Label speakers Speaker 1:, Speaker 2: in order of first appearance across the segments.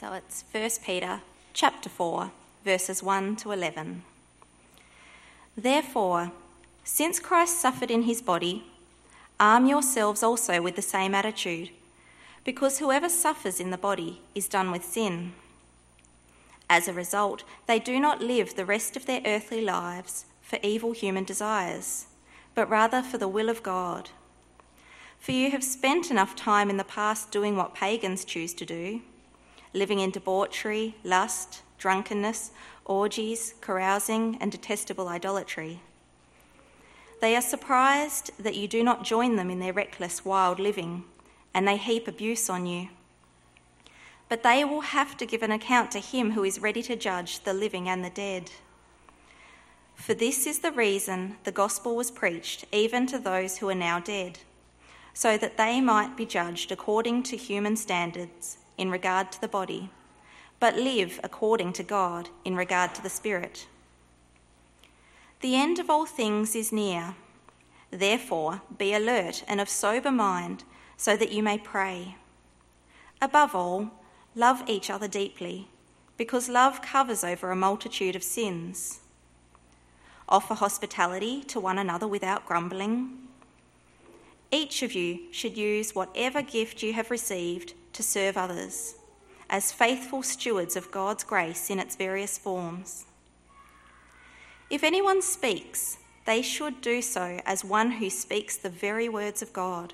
Speaker 1: So it's 1 Peter chapter 4, verses 1 to 11. Therefore, since Christ suffered in his body, arm yourselves also with the same attitude, because whoever suffers in the body is done with sin. As a result, they do not live the rest of their earthly lives for evil human desires, but rather for the will of God. For you have spent enough time in the past doing what pagans choose to do living in debauchery, lust, drunkenness, orgies, carousing, and detestable idolatry. They are surprised that you do not join them in their reckless, wild living, and they heap abuse on you. But they will have to give an account to him who is ready to judge the living and the dead. For this is the reason the gospel was preached even to those who are now dead, so that they might be judged according to human standards in regard to the body, but live according to God in regard to the Spirit. The end of all things is near. Therefore, be alert and of sober mind, so that you may pray. Above all, love each other deeply, because love covers over a multitude of sins. Offer hospitality to one another without grumbling. Each of you should use whatever gift you have received to serve others as faithful stewards of God's grace in its various forms. If anyone speaks, they should do so as one who speaks the very words of God.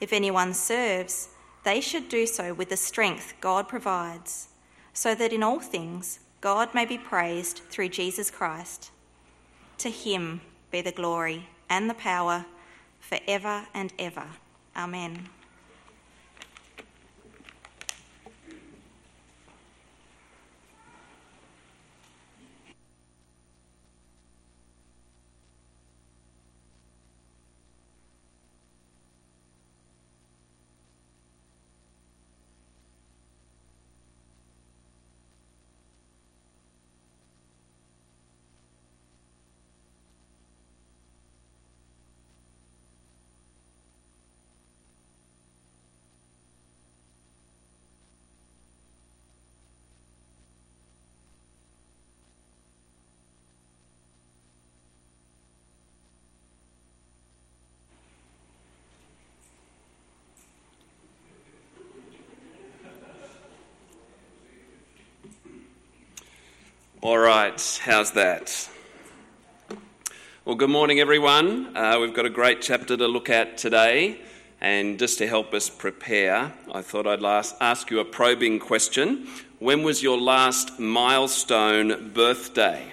Speaker 1: If anyone serves, they should do so with the strength God provides, so that in all things God may be praised through Jesus Christ. To him be the glory and the power forever and ever. Amen.
Speaker 2: All right, how's that? Well, good morning, everyone. Uh, we've got a great chapter to look at today, and just to help us prepare, I thought I'd last ask you a probing question. When was your last milestone birthday?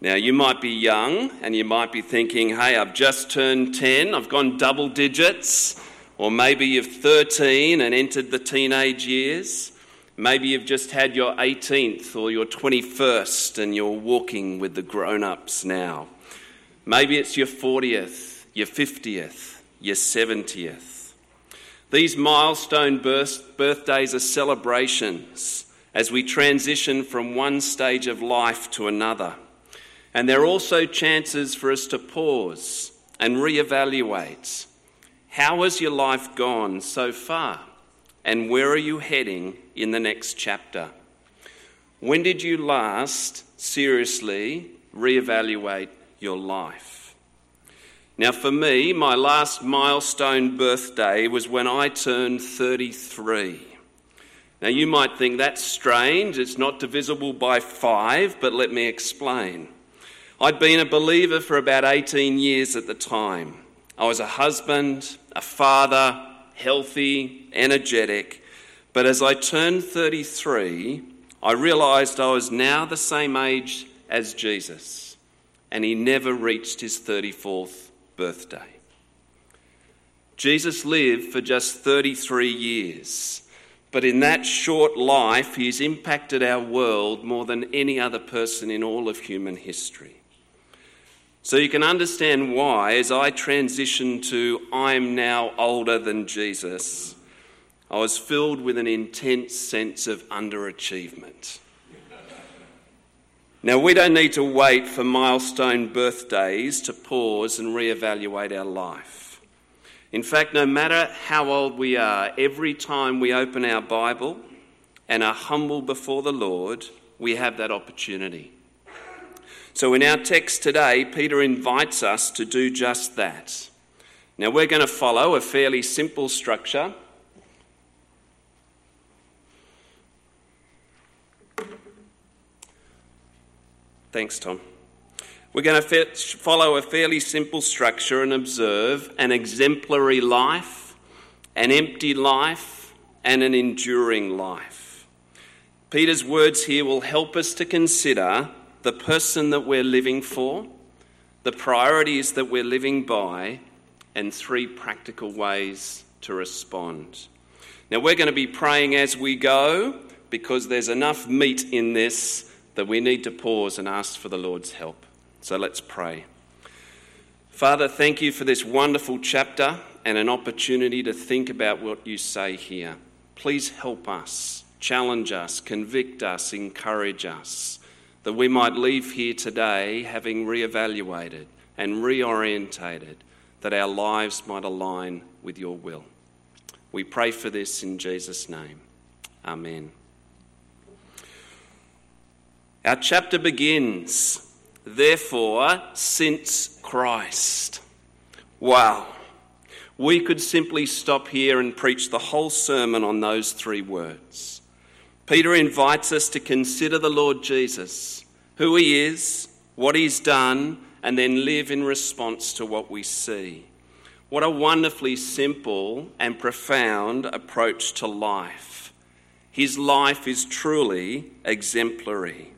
Speaker 2: Now, you might be young and you might be thinking, hey, I've just turned 10, I've gone double digits, or maybe you're 13 and entered the teenage years. Maybe you've just had your 18th or your 21st and you're walking with the grown ups now. Maybe it's your 40th, your 50th, your 70th. These milestone birth- birthdays are celebrations as we transition from one stage of life to another. And they're also chances for us to pause and reevaluate. How has your life gone so far? And where are you heading in the next chapter? When did you last seriously reevaluate your life? Now, for me, my last milestone birthday was when I turned 33. Now, you might think that's strange, it's not divisible by five, but let me explain. I'd been a believer for about 18 years at the time. I was a husband, a father, healthy, energetic. But as I turned 33, I realised I was now the same age as Jesus, and he never reached his 34th birthday. Jesus lived for just 33 years, but in that short life, he's impacted our world more than any other person in all of human history. So you can understand why, as I transitioned to I'm now older than Jesus, I was filled with an intense sense of underachievement. Now, we don't need to wait for milestone birthdays to pause and reevaluate our life. In fact, no matter how old we are, every time we open our Bible and are humble before the Lord, we have that opportunity. So, in our text today, Peter invites us to do just that. Now, we're going to follow a fairly simple structure. Thanks, Tom. We're going to follow a fairly simple structure and observe an exemplary life, an empty life, and an enduring life. Peter's words here will help us to consider the person that we're living for, the priorities that we're living by, and three practical ways to respond. Now, we're going to be praying as we go because there's enough meat in this that we need to pause and ask for the Lord's help. So let's pray. Father, thank you for this wonderful chapter and an opportunity to think about what you say here. Please help us, challenge us, convict us, encourage us, that we might leave here today having re-evaluated and reorientated that our lives might align with your will. We pray for this in Jesus' name. Amen. Our chapter begins, therefore, since Christ. Wow. We could simply stop here and preach the whole sermon on those three words. Peter invites us to consider the Lord Jesus, who he is, what he's done, and then live in response to what we see. What a wonderfully simple and profound approach to life. His life is truly exemplary.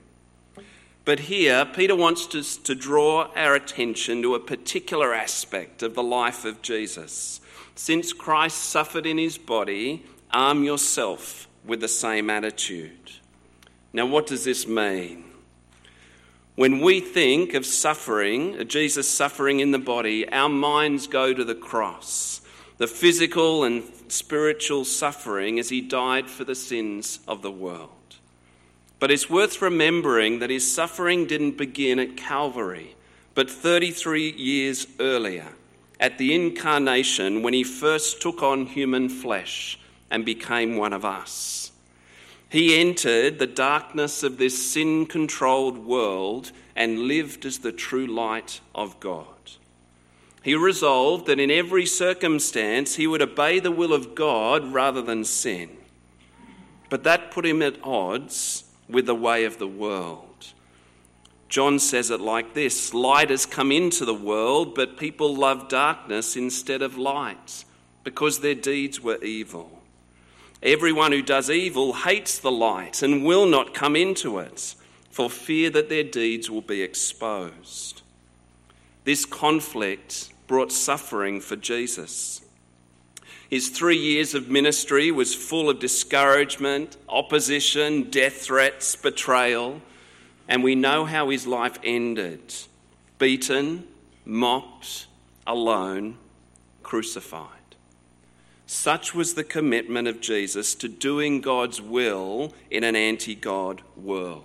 Speaker 2: But here, Peter wants to, to draw our attention to a particular aspect of the life of Jesus. Since Christ suffered in his body, arm yourself with the same attitude. Now, what does this mean? When we think of suffering, Jesus suffering in the body, our minds go to the cross, the physical and spiritual suffering as he died for the sins of the world. But it's worth remembering that his suffering didn't begin at Calvary, but 33 years earlier, at the incarnation when he first took on human flesh and became one of us. He entered the darkness of this sin controlled world and lived as the true light of God. He resolved that in every circumstance he would obey the will of God rather than sin. But that put him at odds with the way of the world. John says it like this Light has come into the world, but people love darkness instead of light because their deeds were evil. Everyone who does evil hates the light and will not come into it, for fear that their deeds will be exposed. This conflict brought suffering for Jesus. His three years of ministry was full of discouragement, opposition, death threats, betrayal, and we know how his life ended beaten, mocked, alone, crucified. Such was the commitment of Jesus to doing God's will in an anti God world.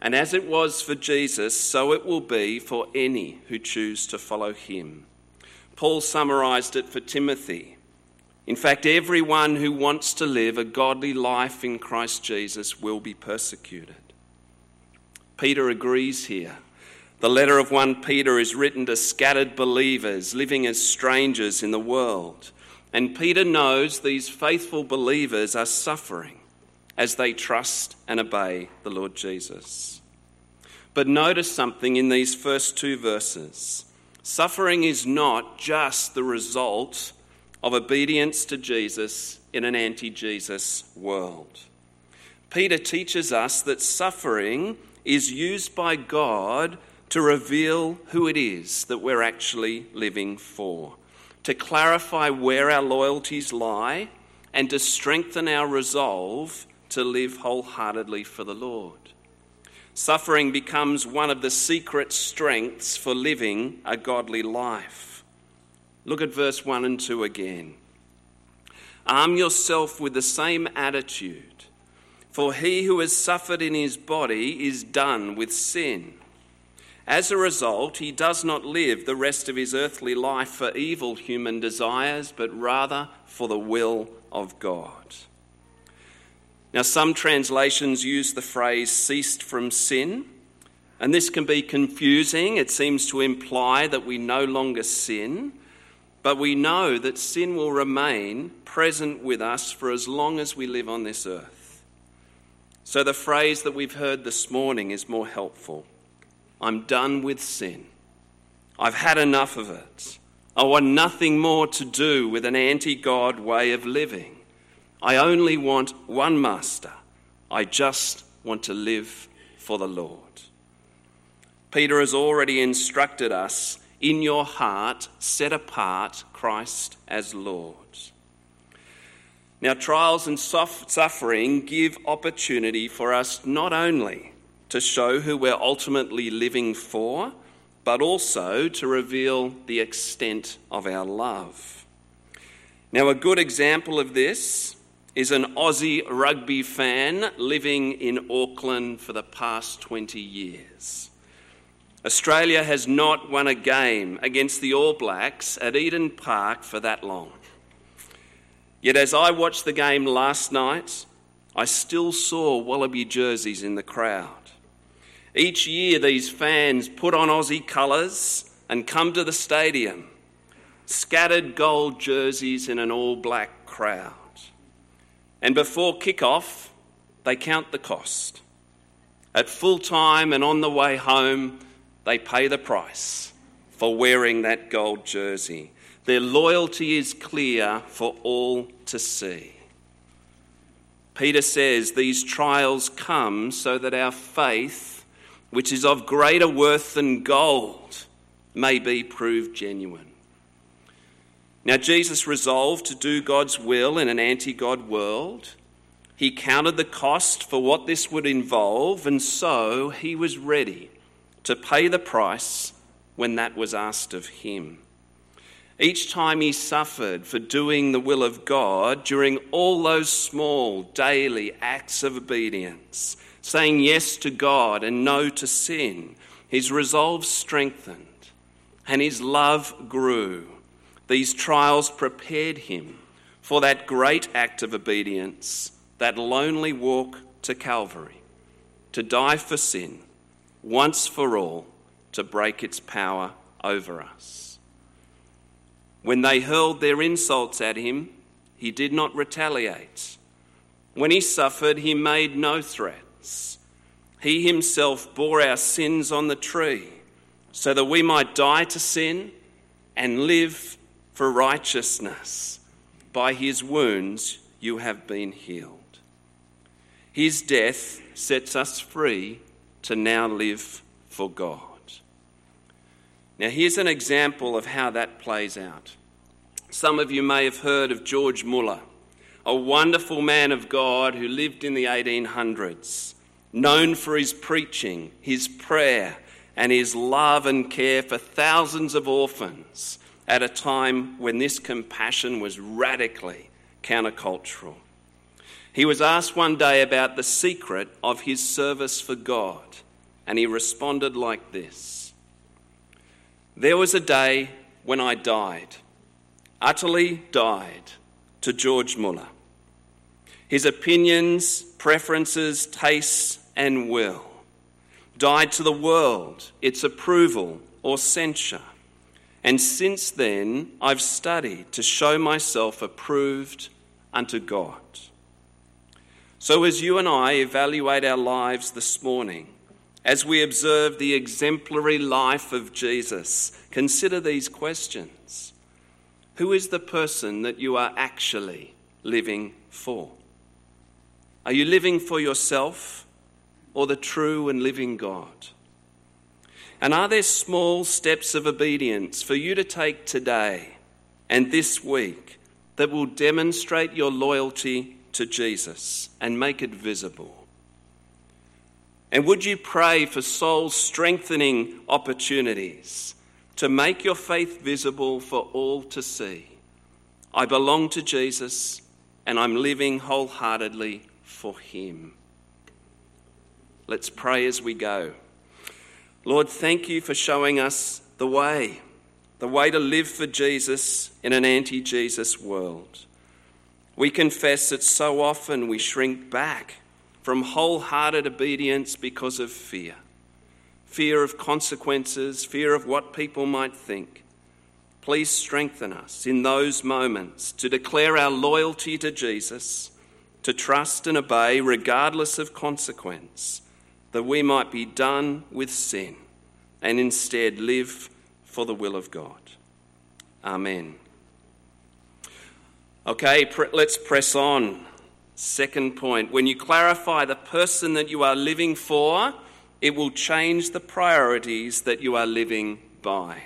Speaker 2: And as it was for Jesus, so it will be for any who choose to follow him. Paul summarized it for Timothy. In fact, everyone who wants to live a godly life in Christ Jesus will be persecuted. Peter agrees here. The letter of 1 Peter is written to scattered believers living as strangers in the world. And Peter knows these faithful believers are suffering as they trust and obey the Lord Jesus. But notice something in these first two verses. Suffering is not just the result of obedience to Jesus in an anti Jesus world. Peter teaches us that suffering is used by God to reveal who it is that we're actually living for to clarify where our loyalties lie, and to strengthen our resolve to live wholeheartedly for the Lord. Suffering becomes one of the secret strengths for living a godly life. Look at verse 1 and 2 again. Arm yourself with the same attitude, for he who has suffered in his body is done with sin. As a result, he does not live the rest of his earthly life for evil human desires, but rather for the will of God. Now, some translations use the phrase ceased from sin, and this can be confusing. It seems to imply that we no longer sin, but we know that sin will remain present with us for as long as we live on this earth. So, the phrase that we've heard this morning is more helpful I'm done with sin. I've had enough of it. I want nothing more to do with an anti God way of living. I only want one master. I just want to live for the Lord. Peter has already instructed us in your heart, set apart Christ as Lord. Now, trials and suffering give opportunity for us not only to show who we're ultimately living for, but also to reveal the extent of our love. Now, a good example of this is an Aussie rugby fan living in Auckland for the past 20 years. Australia has not won a game against the All Blacks at Eden Park for that long. Yet, as I watched the game last night, I still saw Wallaby jerseys in the crowd. Each year, these fans put on Aussie colours and come to the stadium, scattered gold jerseys in an all black crowd. And before kick-off, they count the cost. At full time and on the way home, they pay the price for wearing that gold jersey. Their loyalty is clear for all to see. Peter says these trials come so that our faith, which is of greater worth than gold, may be proved genuine. Now, Jesus resolved to do God's will in an anti God world. He counted the cost for what this would involve, and so he was ready to pay the price when that was asked of him. Each time he suffered for doing the will of God during all those small daily acts of obedience, saying yes to God and no to sin, his resolve strengthened and his love grew these trials prepared him for that great act of obedience, that lonely walk to Calvary, to die for sin, once for all, to break its power over us. When they hurled their insults at him, he did not retaliate. When he suffered, he made no threats. He himself bore our sins on the tree so that we might die to sin and live for righteousness. By his wounds you have been healed. His death sets us free to now live for God. Now, here's an example of how that plays out. Some of you may have heard of George Muller, a wonderful man of God who lived in the 1800s, known for his preaching, his prayer, and his love and care for thousands of orphans at a time when this compassion was radically countercultural. He was asked one day about the secret of his service for God, and he responded like this There was a day when I died, utterly died, to George Muller. His opinions, preferences, tastes, and will died to the world, its approval or censure and since then, I've studied to show myself approved unto God. So, as you and I evaluate our lives this morning, as we observe the exemplary life of Jesus, consider these questions Who is the person that you are actually living for? Are you living for yourself or the true and living God? And are there small steps of obedience for you to take today and this week that will demonstrate your loyalty to Jesus and make it visible? And would you pray for soul strengthening opportunities to make your faith visible for all to see? I belong to Jesus and I'm living wholeheartedly for Him. Let's pray as we go. Lord, thank you for showing us the way, the way to live for Jesus in an anti Jesus world. We confess that so often we shrink back from wholehearted obedience because of fear fear of consequences, fear of what people might think. Please strengthen us in those moments to declare our loyalty to Jesus, to trust and obey regardless of consequence, that we might be done with sin and instead live for the will of God. Amen. Okay, let's press on. Second point when you clarify the person that you are living for, it will change the priorities that you are living by.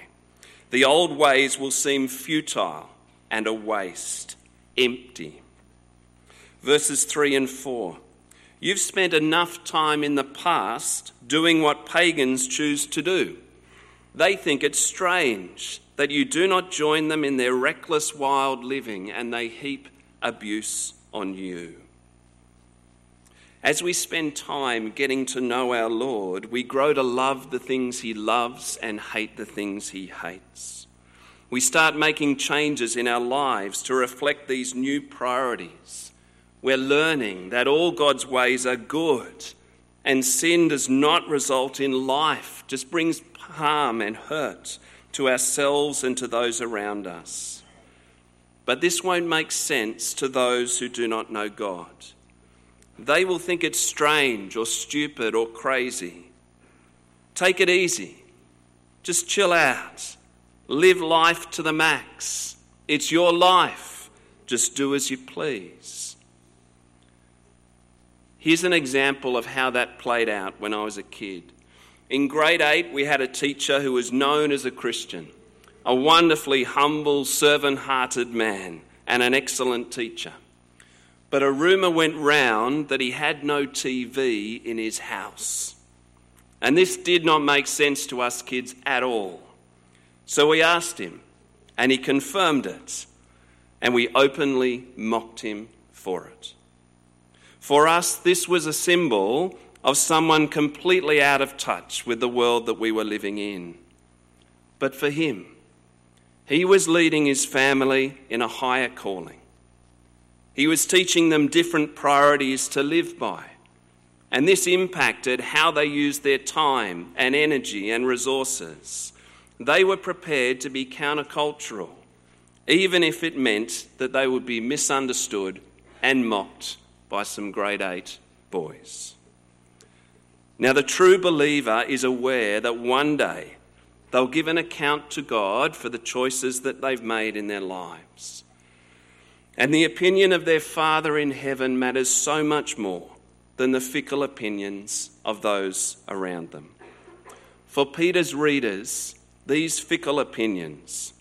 Speaker 2: The old ways will seem futile and a waste, empty. Verses 3 and 4. You've spent enough time in the past doing what pagans choose to do. They think it's strange that you do not join them in their reckless, wild living, and they heap abuse on you. As we spend time getting to know our Lord, we grow to love the things He loves and hate the things He hates. We start making changes in our lives to reflect these new priorities. We're learning that all God's ways are good and sin does not result in life, just brings harm and hurt to ourselves and to those around us. But this won't make sense to those who do not know God. They will think it's strange or stupid or crazy. Take it easy. Just chill out. Live life to the max. It's your life. Just do as you please. Here's an example of how that played out when I was a kid. In grade 8, we had a teacher who was known as a Christian, a wonderfully humble, servant hearted man, and an excellent teacher. But a rumour went round that he had no TV in his house. And this did not make sense to us kids at all. So we asked him, and he confirmed it, and we openly mocked him for it. For us, this was a symbol of someone completely out of touch with the world that we were living in. But for him, he was leading his family in a higher calling. He was teaching them different priorities to live by. And this impacted how they used their time and energy and resources. They were prepared to be countercultural, even if it meant that they would be misunderstood and mocked by some grade 8 boys. Now, the true believer is aware that one day they'll give an account to God for the choices that they've made in their lives. And the opinion of their Father in heaven matters so much more than the fickle opinions of those around them. For Peter's readers, these fickle opinions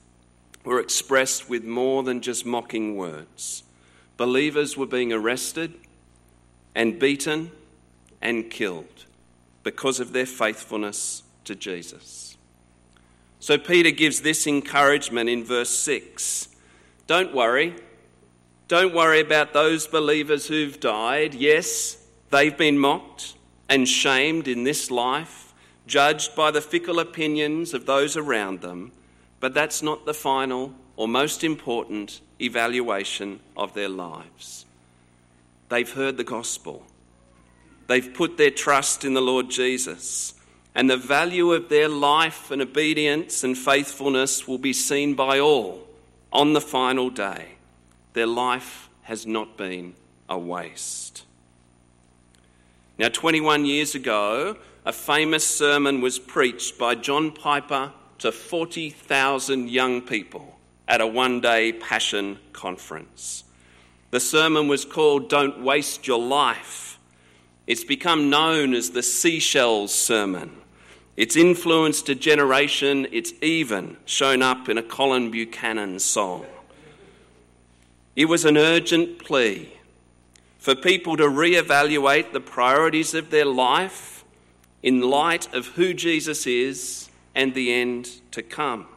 Speaker 2: were expressed with more than just mocking words. Believers were being arrested and beaten and killed because of their faithfulness to Jesus. So Peter gives this encouragement in verse 6 Don't worry don't worry about those believers who've died. Yes, they've been mocked and shamed in this life, judged by the fickle opinions of those around them, but that's not the final or most important evaluation of their lives. They've heard the gospel, they've put their trust in the Lord Jesus. And the value of their life and obedience and faithfulness will be seen by all on the final day. Their life has not been a waste. Now, 21 years ago, a famous sermon was preached by John Piper to 40,000 young people at a one day Passion conference. The sermon was called Don't Waste Your Life. It's become known as the Seashells Sermon. It's influenced a generation, it's even shown up in a Colin Buchanan song. It was an urgent plea for people to re-evaluate the priorities of their life in light of who Jesus is and the end to come.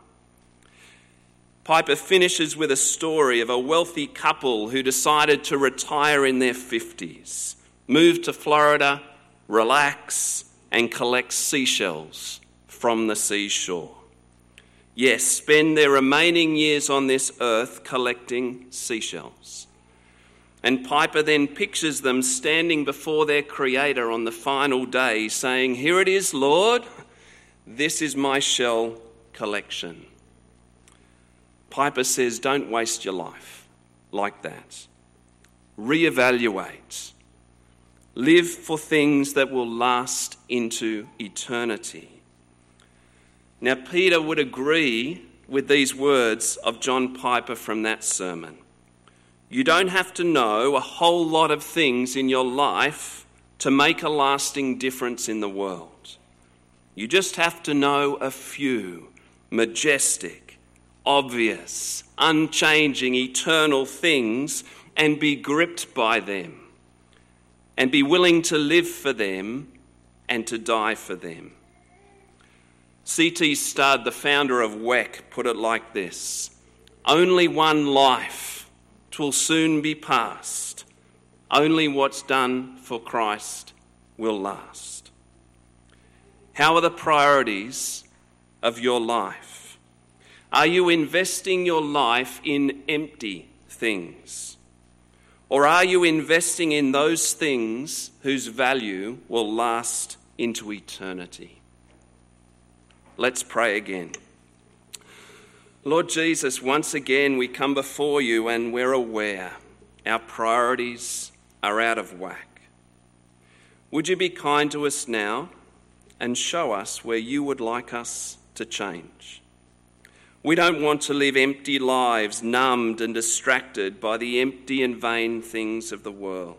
Speaker 2: Piper finishes with a story of a wealthy couple who decided to retire in their 50s, move to Florida, relax, and collect seashells from the seashore. Yes, spend their remaining years on this earth collecting seashells. And Piper then pictures them standing before their Creator on the final day, saying, Here it is, Lord, this is my shell collection. Piper says, Don't waste your life like that. Reevaluate. Live for things that will last into eternity. Now, Peter would agree with these words of John Piper from that sermon. You don't have to know a whole lot of things in your life to make a lasting difference in the world. You just have to know a few majestic, obvious, unchanging, eternal things and be gripped by them and be willing to live for them and to die for them. C.T. Studd, the founder of WEC, put it like this Only one life twill soon be past. Only what's done for Christ will last. How are the priorities of your life? Are you investing your life in empty things? Or are you investing in those things whose value will last into eternity? Let's pray again. Lord Jesus, once again we come before you and we're aware our priorities are out of whack. Would you be kind to us now and show us where you would like us to change? We don't want to live empty lives, numbed and distracted by the empty and vain things of the world.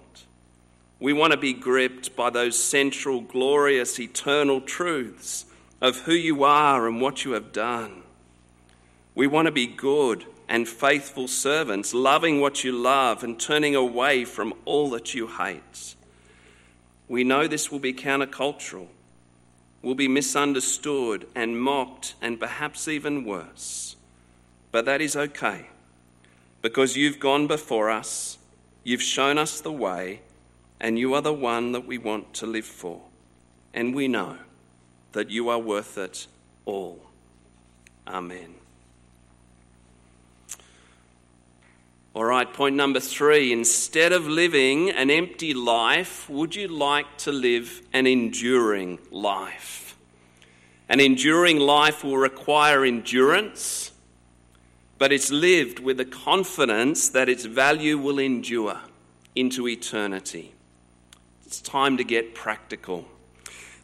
Speaker 2: We want to be gripped by those central, glorious, eternal truths of who you are and what you have done. We want to be good and faithful servants, loving what you love and turning away from all that you hate. We know this will be countercultural, will be misunderstood and mocked, and perhaps even worse. But that is okay because you've gone before us, you've shown us the way, and you are the one that we want to live for. And we know that you are worth it all. Amen. All right, point number three. Instead of living an empty life, would you like to live an enduring life? An enduring life will require endurance, but it's lived with the confidence that its value will endure into eternity. It's time to get practical.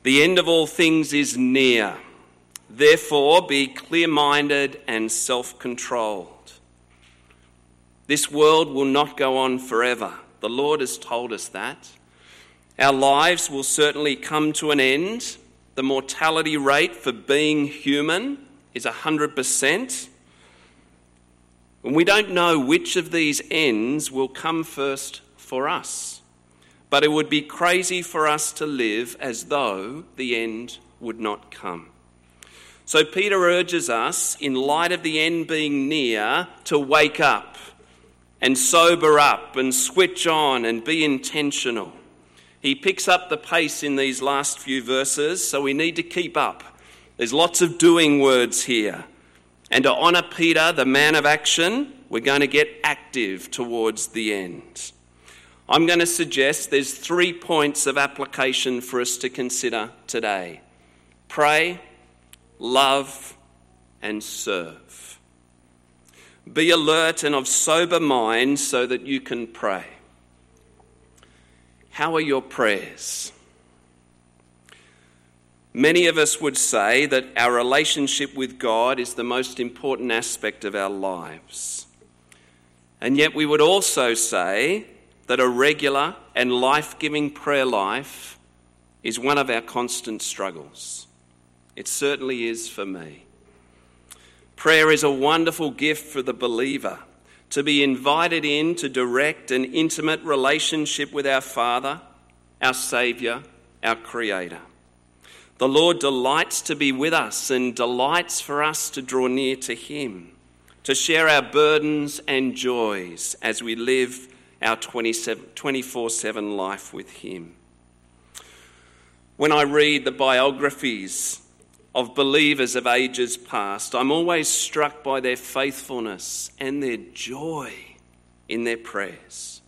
Speaker 2: The end of all things is near. Therefore, be clear minded and self controlled. This world will not go on forever. The Lord has told us that. Our lives will certainly come to an end. The mortality rate for being human is 100%. And we don't know which of these ends will come first for us. But it would be crazy for us to live as though the end would not come. So Peter urges us, in light of the end being near, to wake up and sober up and switch on and be intentional. He picks up the pace in these last few verses, so we need to keep up. There's lots of doing words here. And to honour Peter, the man of action, we're going to get active towards the end. I'm going to suggest there's three points of application for us to consider today pray, love, and serve. Be alert and of sober mind so that you can pray. How are your prayers? Many of us would say that our relationship with God is the most important aspect of our lives. And yet, we would also say that a regular and life giving prayer life is one of our constant struggles. It certainly is for me. Prayer is a wonderful gift for the believer to be invited in to direct an intimate relationship with our Father, our Saviour, our Creator. The Lord delights to be with us and delights for us to draw near to Him, to share our burdens and joys as we live our 24 7 life with Him. When I read the biographies of believers of ages past, I'm always struck by their faithfulness and their joy in their prayers.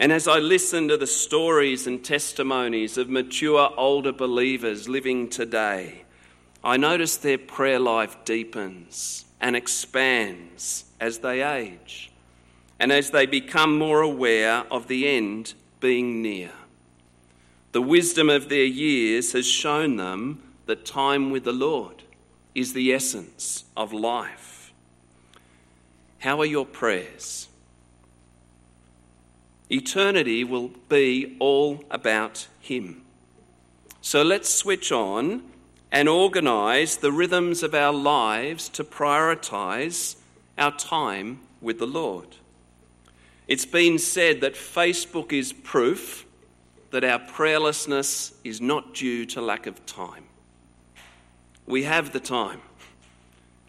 Speaker 2: And as I listen to the stories and testimonies of mature older believers living today, I notice their prayer life deepens and expands as they age and as they become more aware of the end being near. The wisdom of their years has shown them that time with the Lord is the essence of life. How are your prayers? Eternity will be all about Him. So let's switch on and organise the rhythms of our lives to prioritise our time with the Lord. It's been said that Facebook is proof that our prayerlessness is not due to lack of time. We have the time.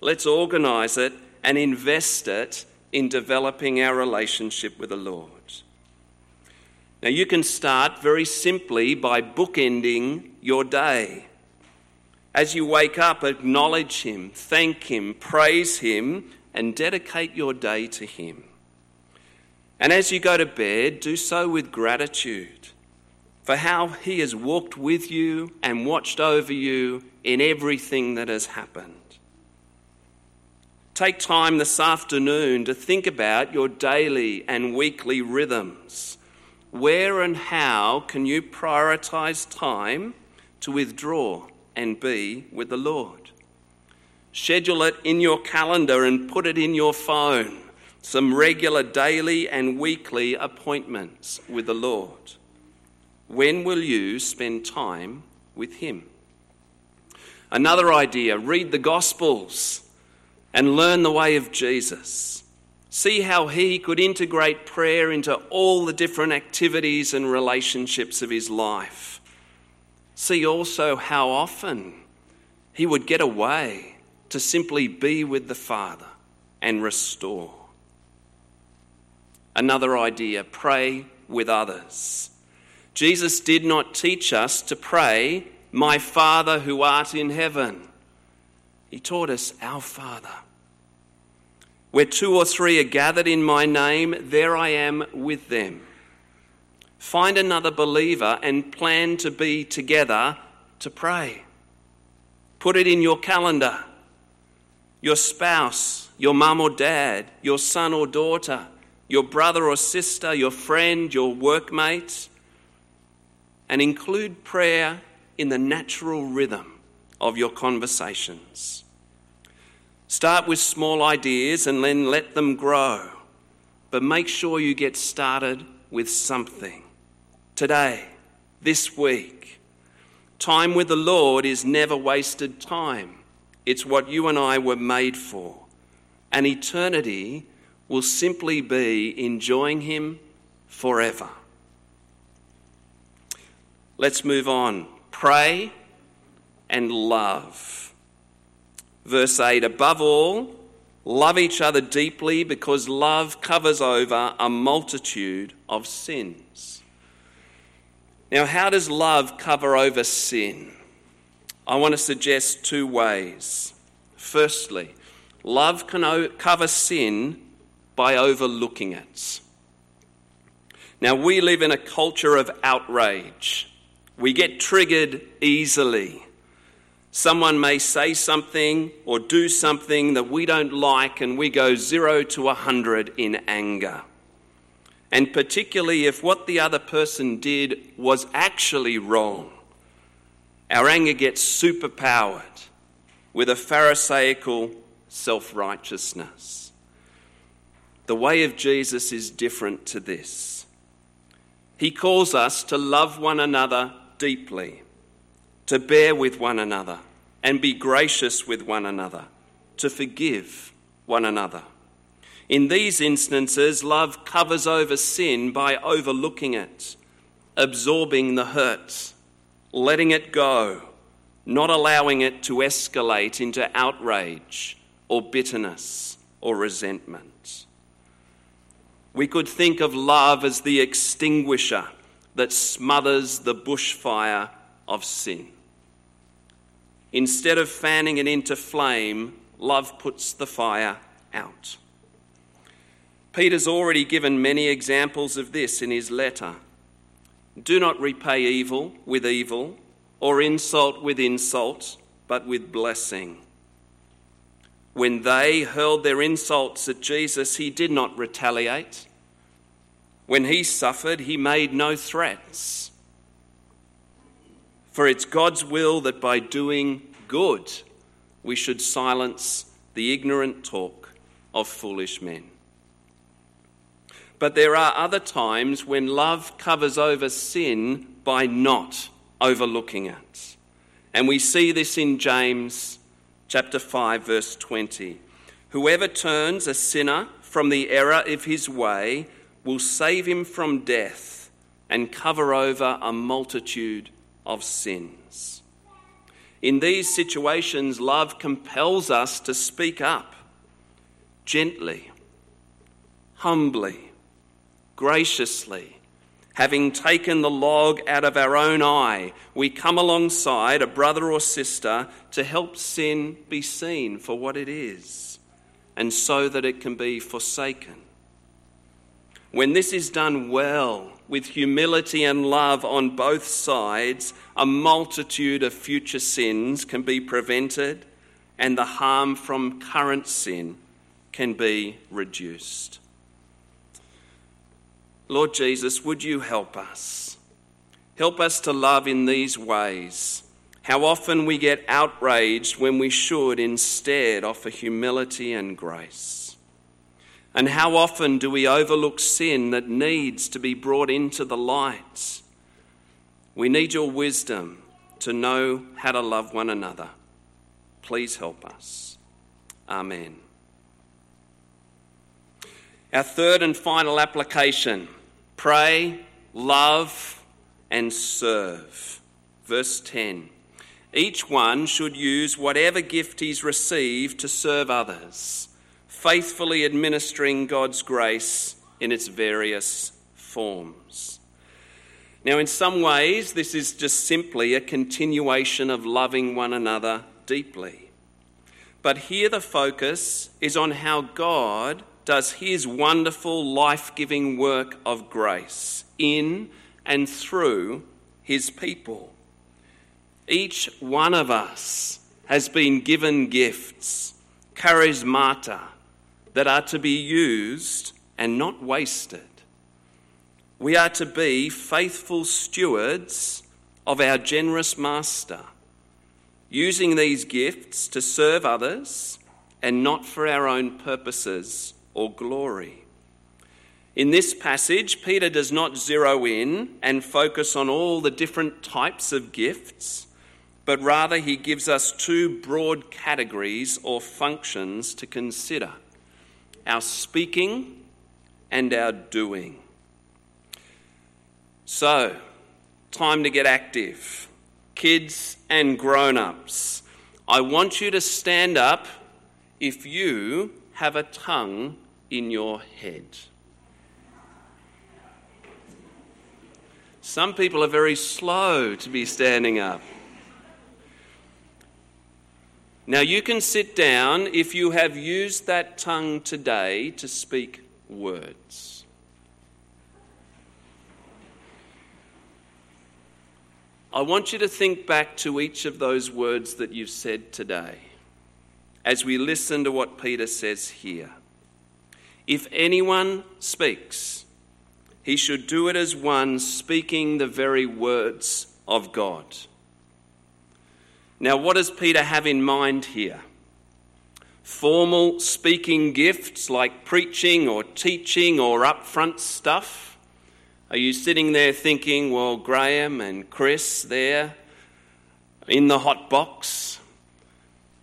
Speaker 2: Let's organise it and invest it in developing our relationship with the Lord. Now, you can start very simply by bookending your day. As you wake up, acknowledge Him, thank Him, praise Him, and dedicate your day to Him. And as you go to bed, do so with gratitude for how He has walked with you and watched over you in everything that has happened. Take time this afternoon to think about your daily and weekly rhythms where and how can you prioritize time to withdraw and be with the Lord? Schedule it in your calendar and put it in your phone. Some regular daily and weekly appointments with the Lord. When will you spend time with Him? Another idea read the Gospels and learn the way of Jesus. See how he could integrate prayer into all the different activities and relationships of his life. See also how often he would get away to simply be with the Father and restore. Another idea pray with others. Jesus did not teach us to pray, My Father who art in heaven. He taught us, Our Father. Where two or three are gathered in my name, there I am with them. Find another believer and plan to be together to pray. Put it in your calendar. Your spouse, your mum or dad, your son or daughter, your brother or sister, your friend, your workmate, and include prayer in the natural rhythm of your conversations. Start with small ideas and then let them grow. But make sure you get started with something. Today, this week, time with the Lord is never wasted time. It's what you and I were made for. And eternity will simply be enjoying Him forever. Let's move on. Pray and love. Verse 8 Above all, love each other deeply because love covers over a multitude of sins. Now, how does love cover over sin? I want to suggest two ways. Firstly, love can cover sin by overlooking it. Now, we live in a culture of outrage. We get triggered easily. Someone may say something or do something that we don't like, and we go zero to a hundred in anger. And particularly if what the other person did was actually wrong, our anger gets superpowered with a Pharisaical self righteousness. The way of Jesus is different to this. He calls us to love one another deeply, to bear with one another, and be gracious with one another, to forgive one another. In these instances, love covers over sin by overlooking it, absorbing the hurt, letting it go, not allowing it to escalate into outrage or bitterness or resentment. We could think of love as the extinguisher that smothers the bushfire of sin. Instead of fanning it into flame, love puts the fire out. Peter's already given many examples of this in his letter. Do not repay evil with evil or insult with insult, but with blessing. When they hurled their insults at Jesus, he did not retaliate. When he suffered, he made no threats. For it's God's will that by doing good, we should silence the ignorant talk of foolish men. But there are other times when love covers over sin by not overlooking it. And we see this in James chapter 5 verse 20. Whoever turns a sinner from the error of his way will save him from death and cover over a multitude of sins. In these situations, love compels us to speak up gently, humbly, graciously. Having taken the log out of our own eye, we come alongside a brother or sister to help sin be seen for what it is and so that it can be forsaken. When this is done well, with humility and love on both sides, a multitude of future sins can be prevented and the harm from current sin can be reduced. Lord Jesus, would you help us? Help us to love in these ways. How often we get outraged when we should instead offer humility and grace. And how often do we overlook sin that needs to be brought into the light? We need your wisdom to know how to love one another. Please help us. Amen. Our third and final application pray, love, and serve. Verse 10 Each one should use whatever gift he's received to serve others faithfully administering God's grace in its various forms. Now, in some ways, this is just simply a continuation of loving one another deeply. But here the focus is on how God does his wonderful life giving work of grace in and through his people. Each one of us has been given gifts, charismata, that are to be used and not wasted. We are to be faithful stewards of our generous Master, using these gifts to serve others and not for our own purposes or glory. In this passage, Peter does not zero in and focus on all the different types of gifts, but rather he gives us two broad categories or functions to consider our speaking and our doing. So, time to get active. Kids and grown ups, I want you to stand up if you have a tongue in your head. Some people are very slow to be standing up. Now, you can sit down if you have used that tongue today to speak words. I want you to think back to each of those words that you've said today as we listen to what Peter says here. If anyone speaks, he should do it as one speaking the very words of God. Now, what does Peter have in mind here? Formal speaking gifts like preaching or teaching or upfront stuff? Are you sitting there thinking, well, Graham and Chris there in the hot box?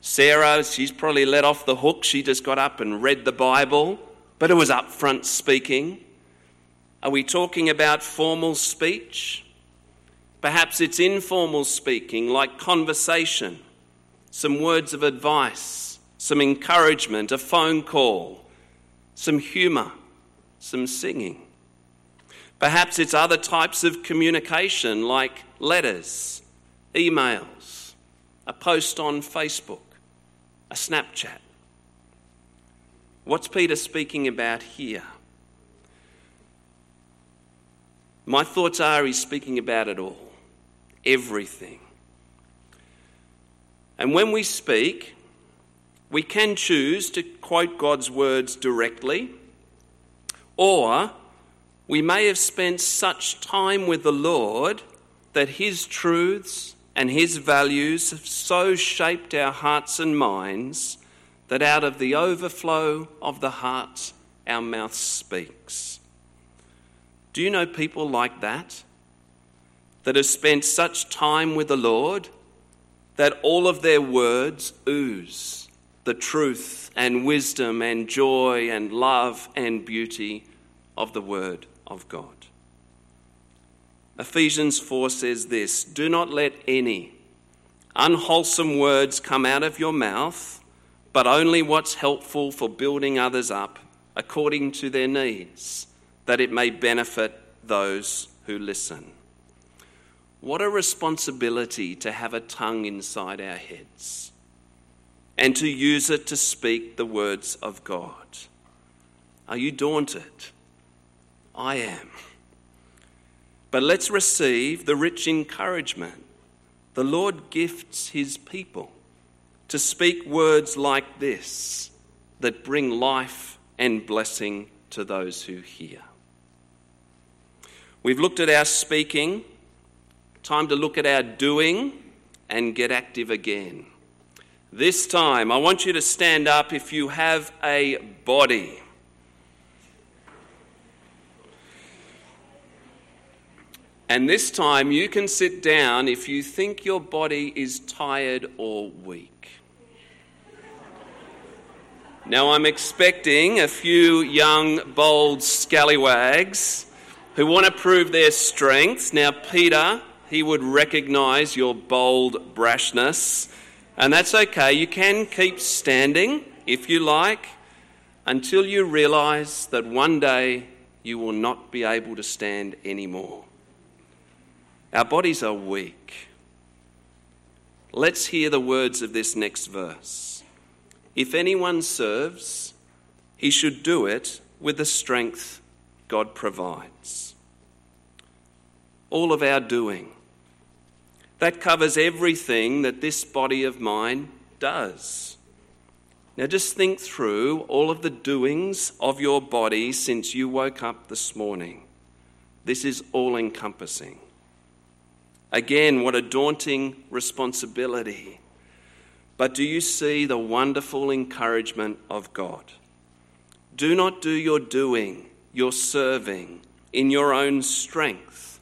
Speaker 2: Sarah, she's probably let off the hook. She just got up and read the Bible, but it was upfront speaking. Are we talking about formal speech? Perhaps it's informal speaking, like conversation, some words of advice, some encouragement, a phone call, some humour, some singing. Perhaps it's other types of communication, like letters, emails, a post on Facebook, a Snapchat. What's Peter speaking about here? My thoughts are he's speaking about it all, everything. And when we speak, we can choose to quote God's words directly, or we may have spent such time with the Lord that His truths and His values have so shaped our hearts and minds that out of the overflow of the heart, our mouth speaks. Do you know people like that? That have spent such time with the Lord that all of their words ooze the truth and wisdom and joy and love and beauty of the Word of God. Ephesians 4 says this Do not let any unwholesome words come out of your mouth, but only what's helpful for building others up according to their needs, that it may benefit those who listen. What a responsibility to have a tongue inside our heads and to use it to speak the words of God. Are you daunted? I am. But let's receive the rich encouragement. The Lord gifts his people to speak words like this that bring life and blessing to those who hear. We've looked at our speaking, time to look at our doing and get active again. This time, I want you to stand up if you have a body. And this time, you can sit down if you think your body is tired or weak. Now, I'm expecting a few young, bold scallywags who want to prove their strength. Now, Peter, he would recognize your bold brashness, and that's okay. You can keep standing if you like until you realize that one day you will not be able to stand anymore. Our bodies are weak. Let's hear the words of this next verse. If anyone serves, he should do it with the strength God provides. All of our doing. That covers everything that this body of mine does. Now, just think through all of the doings of your body since you woke up this morning. This is all encompassing. Again, what a daunting responsibility. But do you see the wonderful encouragement of God? Do not do your doing, your serving, in your own strength.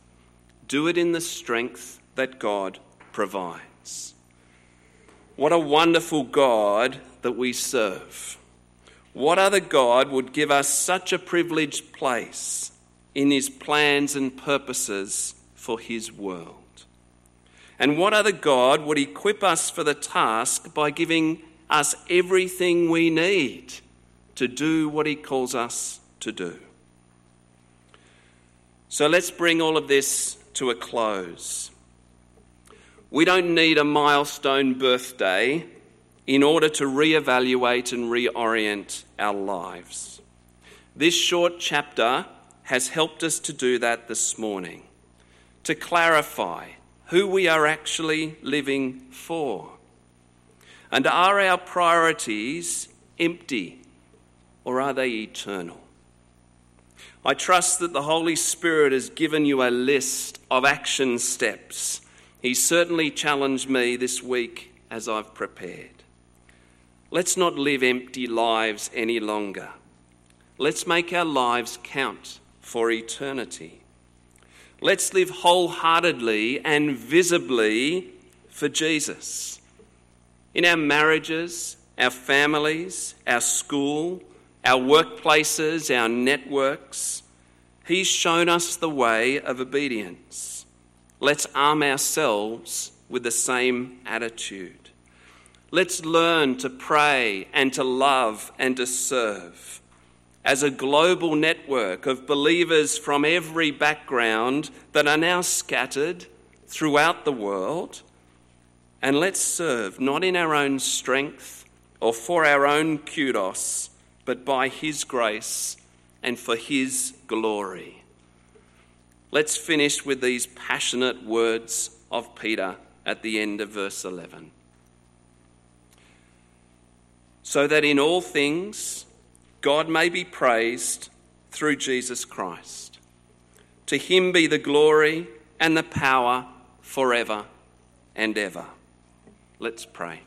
Speaker 2: Do it in the strength that God provides. What a wonderful God that we serve. What other God would give us such a privileged place in his plans and purposes for his world? And what other God would equip us for the task by giving us everything we need to do what He calls us to do? So let's bring all of this to a close. We don't need a milestone birthday in order to re-evaluate and reorient our lives. This short chapter has helped us to do that this morning, to clarify who we are actually living for? And are our priorities empty or are they eternal? I trust that the Holy Spirit has given you a list of action steps. He certainly challenged me this week as I've prepared. Let's not live empty lives any longer. Let's make our lives count for eternity. Let's live wholeheartedly and visibly for Jesus. In our marriages, our families, our school, our workplaces, our networks, He's shown us the way of obedience. Let's arm ourselves with the same attitude. Let's learn to pray and to love and to serve as a global network of believers from every background that are now scattered throughout the world. And let's serve not in our own strength or for our own kudos, but by His grace and for His glory. Let's finish with these passionate words of Peter at the end of verse 11. So that in all things God may be praised through Jesus Christ. To him be the glory and the power forever and ever. Let's pray.